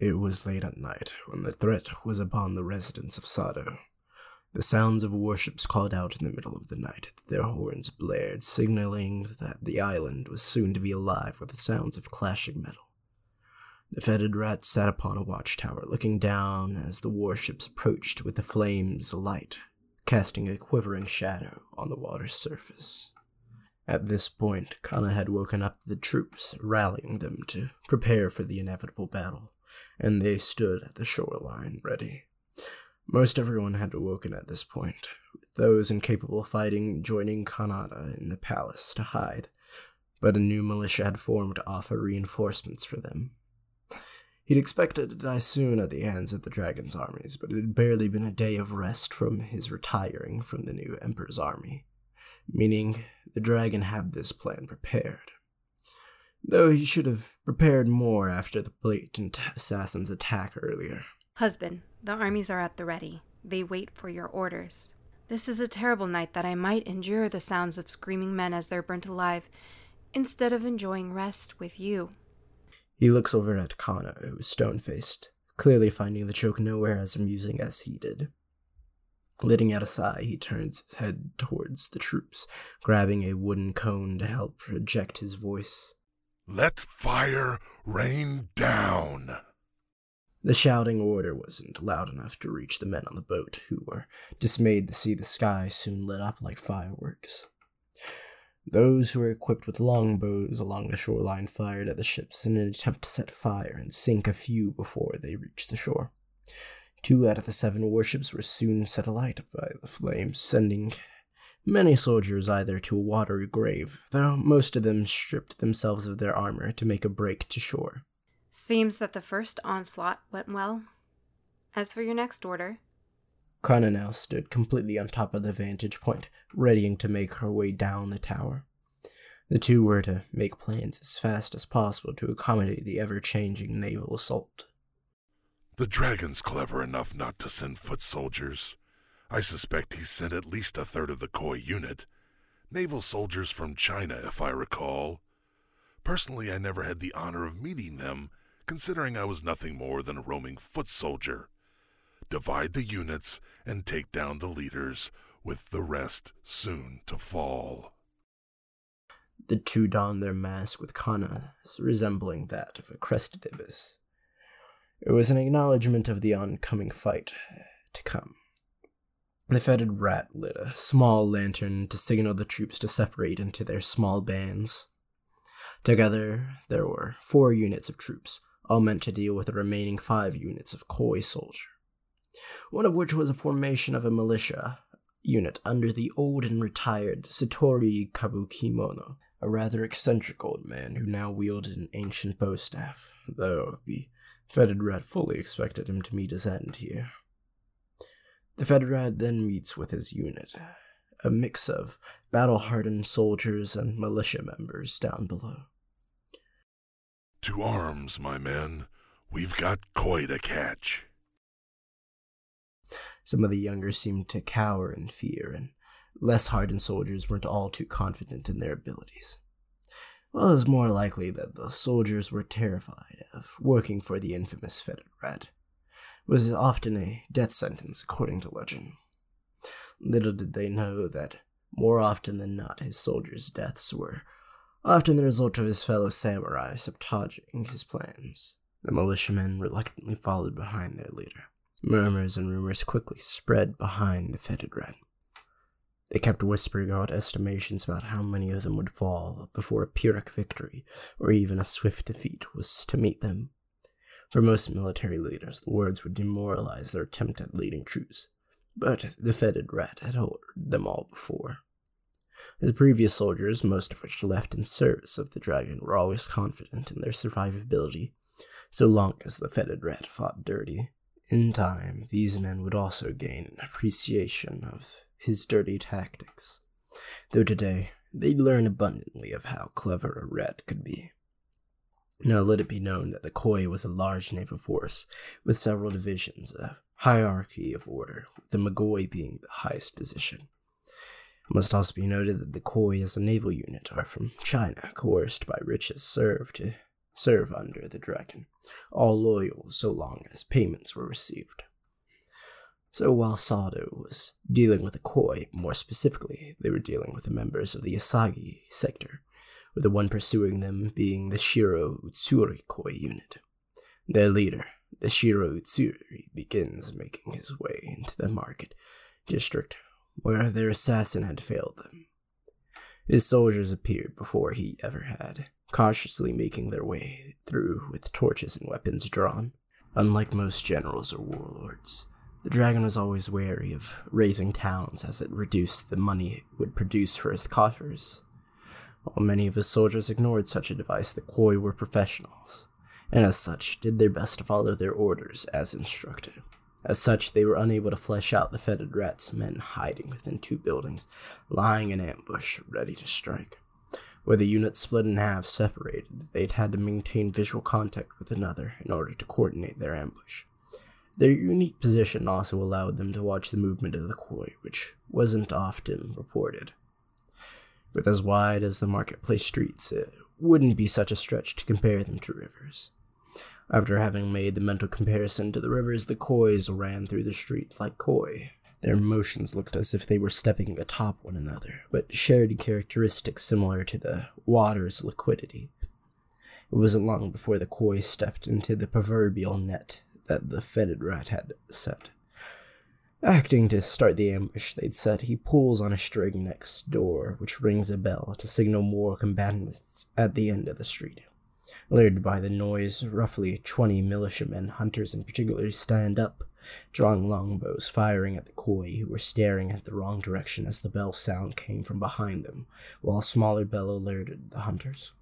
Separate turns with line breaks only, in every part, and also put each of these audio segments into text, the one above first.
It was late at night when the threat was upon the residents of Sado. The sounds of warships called out in the middle of the night, their horns blared, signaling that the island was soon to be alive with the sounds of clashing metal. The fetid rat sat upon a watchtower, looking down as the warships approached with the flames alight, casting a quivering shadow on the water's surface. At this point, Kana had woken up the troops, rallying them to prepare for the inevitable battle, and they stood at the shoreline ready. Most everyone had awoken at this point, with those incapable of fighting joining Kanata in the palace to hide, but a new militia had formed to offer reinforcements for them. He'd expected to die soon at the hands of the dragon's armies, but it had barely been a day of rest from his retiring from the new emperor's army, meaning the dragon had this plan prepared. Though he should have prepared more after the blatant assassin's attack earlier.
Husband, the armies are at the ready. They wait for your orders. This is a terrible night that I might endure the sounds of screaming men as they're burnt alive, instead of enjoying rest with you.
He looks over at Kana, who's stone faced, clearly finding the joke nowhere as amusing as he did. Letting out a sigh, he turns his head towards the troops, grabbing a wooden cone to help project his voice.
Let fire rain down!
The shouting order wasn't loud enough to reach the men on the boat, who were dismayed to see the sky soon lit up like fireworks. Those who were equipped with longbows along the shoreline fired at the ships in an attempt to set fire and sink a few before they reached the shore. Two out of the seven warships were soon set alight by the flames, sending many soldiers either to a watery grave, though most of them stripped themselves of their armor to make a break to shore.
Seems that the first onslaught went well. As for your next order,
Kana now stood completely on top of the vantage point, readying to make her way down the tower. The two were to make plans as fast as possible to accommodate the ever changing naval assault.
The dragon's clever enough not to send foot soldiers. I suspect he sent at least a third of the Koi unit. Naval soldiers from China, if I recall. Personally, I never had the honor of meeting them, considering I was nothing more than a roaming foot soldier. Divide the units and take down the leaders, with the rest soon to fall.
The two donned their mask with Kana resembling that of a crested ibis. It was an acknowledgement of the oncoming fight to come. The fetid rat lit a small lantern to signal the troops to separate into their small bands. Together, there were four units of troops, all meant to deal with the remaining five units of Koi soldier. One of which was a formation of a militia unit under the old and retired Satori Kabukimono, a rather eccentric old man who now wielded an ancient bow staff, though the Fetid Rat fully expected him to meet his end here. The Fetid Rat then meets with his unit, a mix of battle hardened soldiers and militia members down below.
To arms, my men. We've got koi to catch.
Some of the younger seemed to cower in fear, and less hardened soldiers weren't all too confident in their abilities. Well, it was more likely that the soldiers were terrified of working for the infamous fetid rat. Was often a death sentence, according to legend. Little did they know that more often than not his soldiers' deaths were often the result of his fellow samurai sabotaging his plans. The militiamen reluctantly followed behind their leader. Murmurs and rumors quickly spread behind the fetid rat. They kept whispering out estimations about how many of them would fall before a Pyrrhic victory or even a swift defeat was to meet them. For most military leaders, the words would demoralize their attempt at leading troops, but the fetid rat had ordered them all before. The previous soldiers, most of which left in service of the dragon, were always confident in their survivability, so long as the fetid rat fought dirty. In time, these men would also gain an appreciation of his dirty tactics, though today they'd learn abundantly of how clever a rat could be. Now let it be known that the Koi was a large naval force with several divisions, a hierarchy of order, with the Magoi being the highest position. It must also be noted that the Koi as a naval unit are from China, coerced by riches served to serve under the dragon, all loyal so long as payments were received. So while Sado was dealing with the Koi, more specifically, they were dealing with the members of the Asagi sector, with the one pursuing them being the Shiro Utsuri Koi unit. Their leader, the Shiro Utsuri, begins making his way into the market district where their assassin had failed them. His soldiers appeared before he ever had, cautiously making their way through with torches and weapons drawn. Unlike most generals or warlords, the dragon was always wary of razing towns as it reduced the money it would produce for his coffers. While many of his soldiers ignored such a device, the Koi were professionals, and as such did their best to follow their orders as instructed. As such, they were unable to flesh out the fetid rats men hiding within two buildings, lying in ambush, ready to strike. Where the units split in half separated, they'd had to maintain visual contact with another in order to coordinate their ambush. Their unique position also allowed them to watch the movement of the koi, which wasn't often reported. With as wide as the marketplace streets, it wouldn't be such a stretch to compare them to rivers. After having made the mental comparison to the rivers, the kois ran through the street like koi. Their motions looked as if they were stepping atop one another, but shared characteristics similar to the water's liquidity. It wasn't long before the koi stepped into the proverbial net that the fetid rat had set. Acting to start the ambush they'd set, he pulls on a string next door, which rings a bell to signal more combatants at the end of the street. Lured by the noise, roughly twenty militiamen, hunters in particular, stand up, drawing longbows, firing at the koi, who were staring at the wrong direction as the bell sound came from behind them, while a smaller bell alerted the hunters.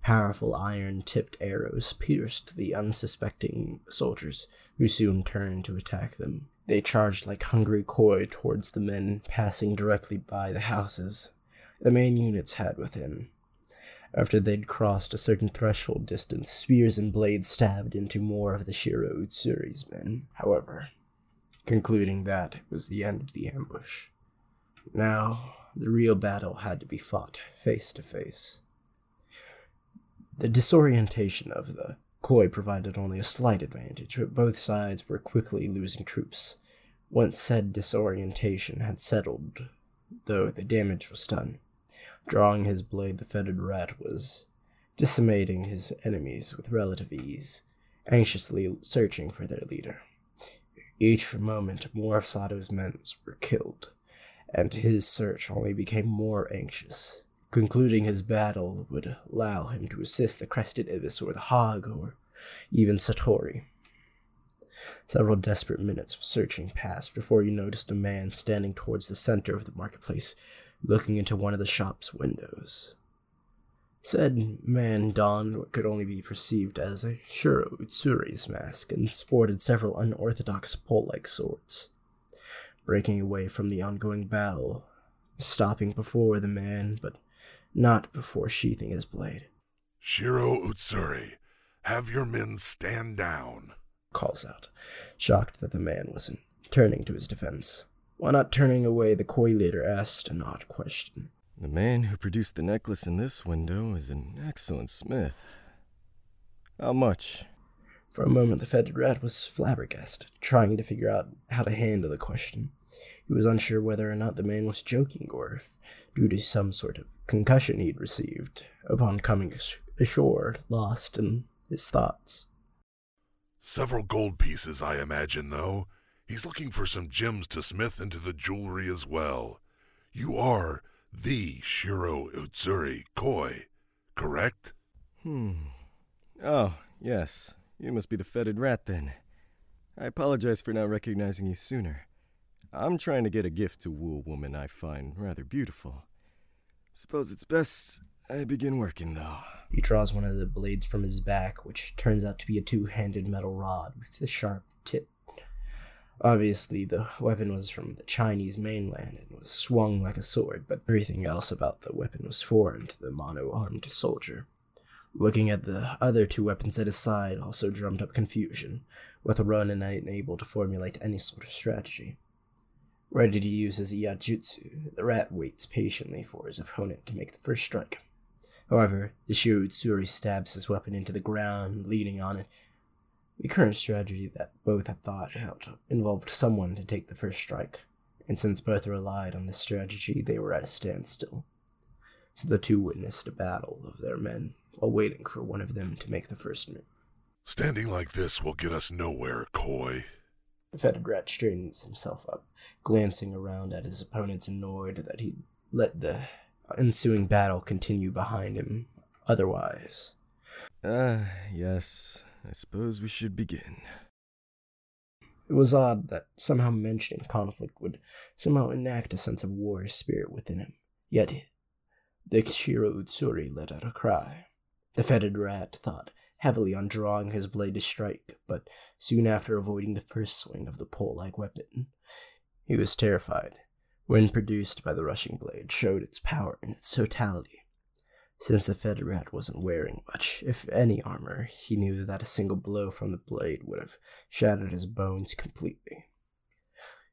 Powerful iron tipped arrows pierced the unsuspecting soldiers, who soon turned to attack them. They charged like hungry koi towards the men passing directly by the houses the main units had within. After they'd crossed a certain threshold distance, spears and blades stabbed into more of the Shiro Utsuri's men, however, concluding that it was the end of the ambush. Now, the real battle had to be fought face to face. The disorientation of the Koi provided only a slight advantage, but both sides were quickly losing troops. Once said disorientation had settled, though the damage was done, Drawing his blade, the fetid rat was decimating his enemies with relative ease, anxiously searching for their leader. Each moment, more of Sado's men were killed, and his search only became more anxious. Concluding his battle would allow him to assist the crested ibis or the hog or even Satori. Several desperate minutes of searching passed before he noticed a man standing towards the center of the marketplace looking into one of the shop's windows. Said man donned what could only be perceived as a Shiro Utsuri's mask and sported several unorthodox pole like swords. Breaking away from the ongoing battle, stopping before the man, but not before sheathing his blade.
Shiro Utsuri, have your men stand down,
calls out, shocked that the man wasn't turning to his defense. Why not turning away, the koi leader asked an odd question.
The man who produced the necklace in this window is an excellent smith. How much?
For a moment, the fetid rat was flabbergasted, trying to figure out how to handle the question. He was unsure whether or not the man was joking or if, due to some sort of concussion he'd received upon coming ashore, lost in his thoughts.
Several gold pieces, I imagine, though. He's looking for some gems to smith into the jewelry as well. You are the Shiro Utsuri Koi, correct?
Hmm. Oh, yes. You must be the fetid rat then. I apologize for not recognizing you sooner. I'm trying to get a gift to woo a woman I find rather beautiful. Suppose it's best I begin working, though.
He draws one of the blades from his back, which turns out to be a two handed metal rod with a sharp tip Obviously, the weapon was from the Chinese mainland and was swung like a sword, but everything else about the weapon was foreign to the mono armed soldier. Looking at the other two weapons at his side also drummed up confusion, with a Ronin unable to formulate any sort of strategy. Ready to use his Iaijutsu, the rat waits patiently for his opponent to make the first strike. However, the Shiro Utsuri stabs his weapon into the ground, leaning on it. The current strategy that both had thought out involved someone to take the first strike, and since both relied on this strategy, they were at a standstill. So the two witnessed a battle of their men while waiting for one of them to make the first move.
Standing like this will get us nowhere, Koi.
The fetid rat straightens himself up, glancing around at his opponents, annoyed that he let the ensuing battle continue behind him. Otherwise,
Ah, yes. I suppose we should begin.
it was odd that somehow mentioning conflict would somehow enact a sense of warrior spirit within him. Yet, the Shiro Utsuri let out a cry. The fetid rat thought heavily on drawing his blade to strike, but soon after avoiding the first swing of the pole-like weapon, he was terrified. When produced by the rushing blade, showed its power in its totality. Since the fetid rat wasn't wearing much, if any armor, he knew that a single blow from the blade would have shattered his bones completely.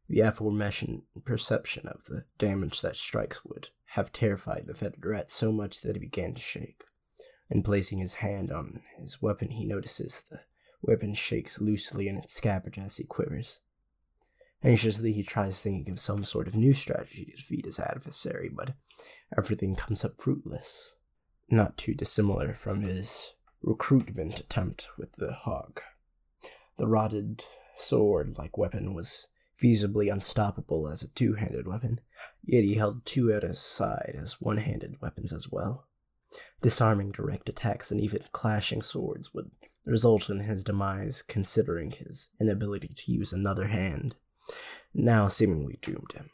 The aforementioned perception of the damage that strikes would have terrified the fetid rat so much that he began to shake. And placing his hand on his weapon, he notices the weapon shakes loosely in its scabbard as he quivers. Anxiously, he tries thinking of some sort of new strategy to defeat his adversary, but everything comes up fruitless. Not too dissimilar from his recruitment attempt with the hog. The rotted sword like weapon was feasibly unstoppable as a two handed weapon, yet he held two at his side as one handed weapons as well. Disarming direct attacks and even clashing swords would result in his demise, considering his inability to use another hand, now seemingly doomed him.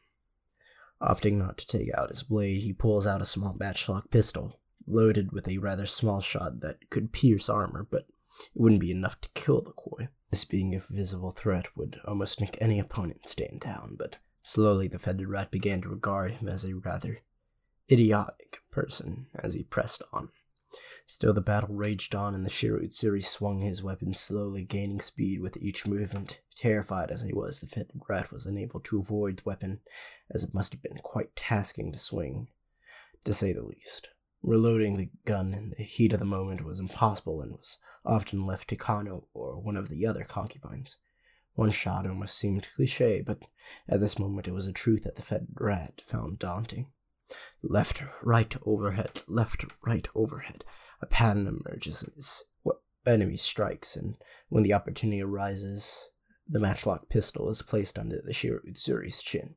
Opting not to take out his blade, he pulls out a small matchlock pistol, loaded with a rather small shot that could pierce armor, but it wouldn't be enough to kill the koi. This being a visible threat would almost make any opponent stand down, but slowly the fetid rat began to regard him as a rather idiotic person as he pressed on. Still, the battle raged on, and the Shiro Utsuri swung his weapon, slowly gaining speed with each movement. Terrified as he was, the fetid rat was unable to avoid the weapon, as it must have been quite tasking to swing, to say the least. Reloading the gun in the heat of the moment was impossible and was often left to Kano or one of the other concubines. One shot almost seemed cliche, but at this moment it was a truth that the fetid rat found daunting. Left, right, overhead, left, right, overhead. A pattern emerges in his enemy strikes, and when the opportunity arises, the matchlock pistol is placed under the Shiro Utsuri's chin.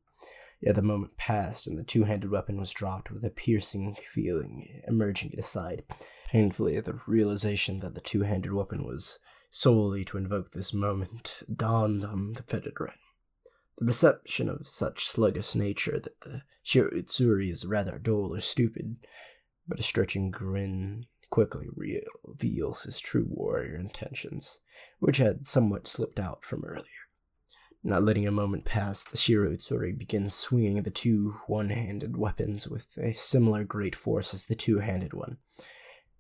Yet the moment passed, and the two handed weapon was dropped with a piercing feeling emerging at his side. Painfully, the realization that the two handed weapon was solely to invoke this moment dawned on the fetid rat. The perception of such sluggish nature that the Shiro Utsuri is rather dull or stupid, but a stretching grin quickly reveals his true warrior intentions, which had somewhat slipped out from earlier. Not letting a moment pass, the Shiro Utsuri begins swinging the two one handed weapons with a similar great force as the two handed one.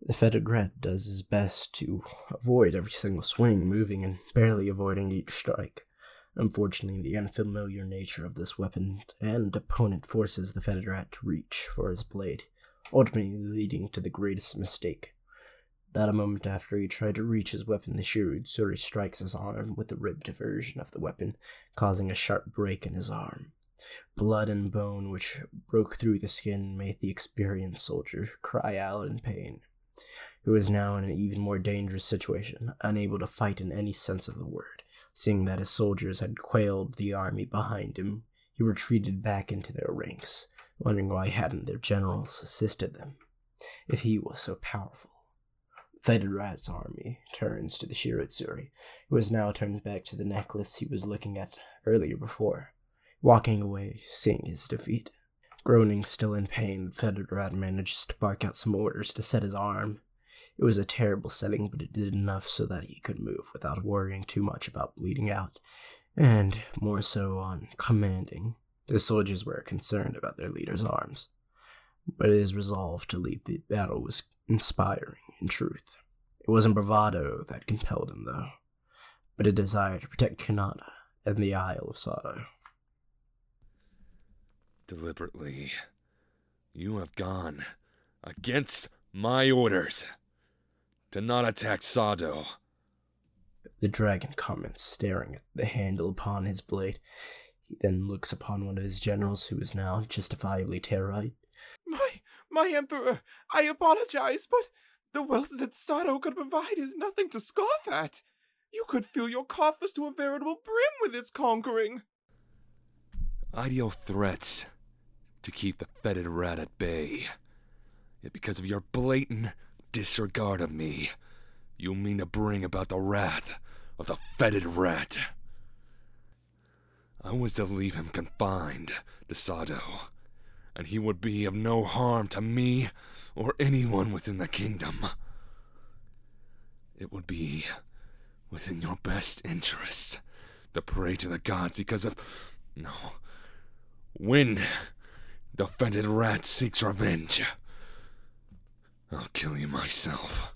The fetid rat does his best to avoid every single swing, moving and barely avoiding each strike. Unfortunately, the unfamiliar nature of this weapon and opponent forces the fetid rat to reach for his blade, ultimately leading to the greatest mistake. Not a moment after he tried to reach his weapon, the Shiro Utsuri strikes his arm with the ribbed version of the weapon, causing a sharp break in his arm. Blood and bone which broke through the skin made the experienced soldier cry out in pain. He was now in an even more dangerous situation, unable to fight in any sense of the word. Seeing that his soldiers had quailed the army behind him, he retreated back into their ranks, wondering why hadn't their generals assisted them, if he was so powerful. Fetid Rat's army turns to the who has now turned back to the necklace he was looking at earlier before, walking away, seeing his defeat. Groaning still in pain, the Rat managed to bark out some orders to set his arm. It was a terrible setting, but it did enough so that he could move without worrying too much about bleeding out, and more so on commanding. The soldiers were concerned about their leader's arms, but his resolve to lead the battle was inspiring in truth. It wasn't bravado that compelled him, though, but a desire to protect Kanata and the Isle of Sado.
Deliberately, you have gone against My orders to not attack Sado.
The dragon comments, staring at the handle upon his blade. He then looks upon one of his generals, who is now justifiably terrorized.
My, my emperor, I apologize, but the wealth that Sado could provide is nothing to scoff at. You could fill your coffers to a veritable brim with its conquering.
Ideal threats to keep the fetid rat at bay. Yet because of your blatant disregard of me, you mean to bring about the wrath of the fetid rat. I was to leave him confined to Sado, and he would be of no harm to me or anyone within the kingdom. It would be within your best interest to pray to the gods because of. No. When the fetid rat seeks revenge, I'll kill you myself.